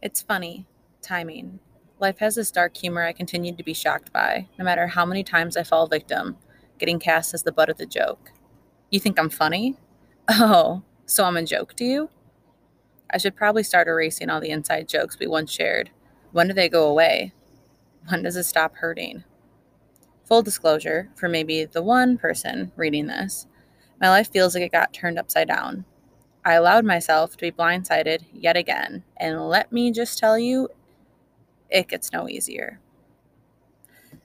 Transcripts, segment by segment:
It's funny. Timing. Life has this dark humor I continue to be shocked by, no matter how many times I fall victim, getting cast as the butt of the joke. You think I'm funny? Oh, so I'm a joke to you? I should probably start erasing all the inside jokes we once shared. When do they go away? When does it stop hurting? Full disclosure, for maybe the one person reading this, my life feels like it got turned upside down. I allowed myself to be blindsided yet again, and let me just tell you, it gets no easier.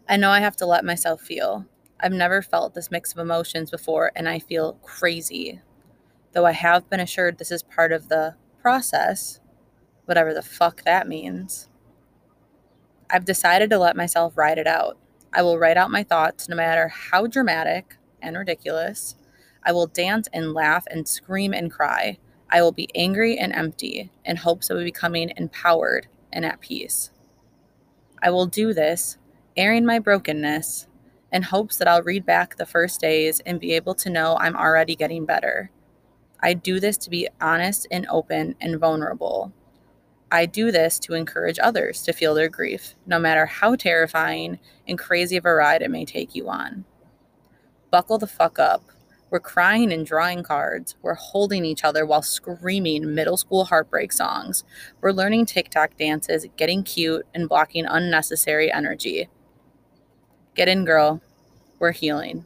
I know I have to let myself feel. I've never felt this mix of emotions before, and I feel crazy. Though I have been assured this is part of the process, whatever the fuck that means. I've decided to let myself ride it out. I will write out my thoughts no matter how dramatic and ridiculous. I will dance and laugh and scream and cry. I will be angry and empty in hopes of becoming empowered and at peace. I will do this, airing my brokenness, in hopes that I'll read back the first days and be able to know I'm already getting better. I do this to be honest and open and vulnerable. I do this to encourage others to feel their grief, no matter how terrifying and crazy of a ride it may take you on. Buckle the fuck up. We're crying and drawing cards. We're holding each other while screaming middle school heartbreak songs. We're learning TikTok dances, getting cute, and blocking unnecessary energy. Get in, girl. We're healing.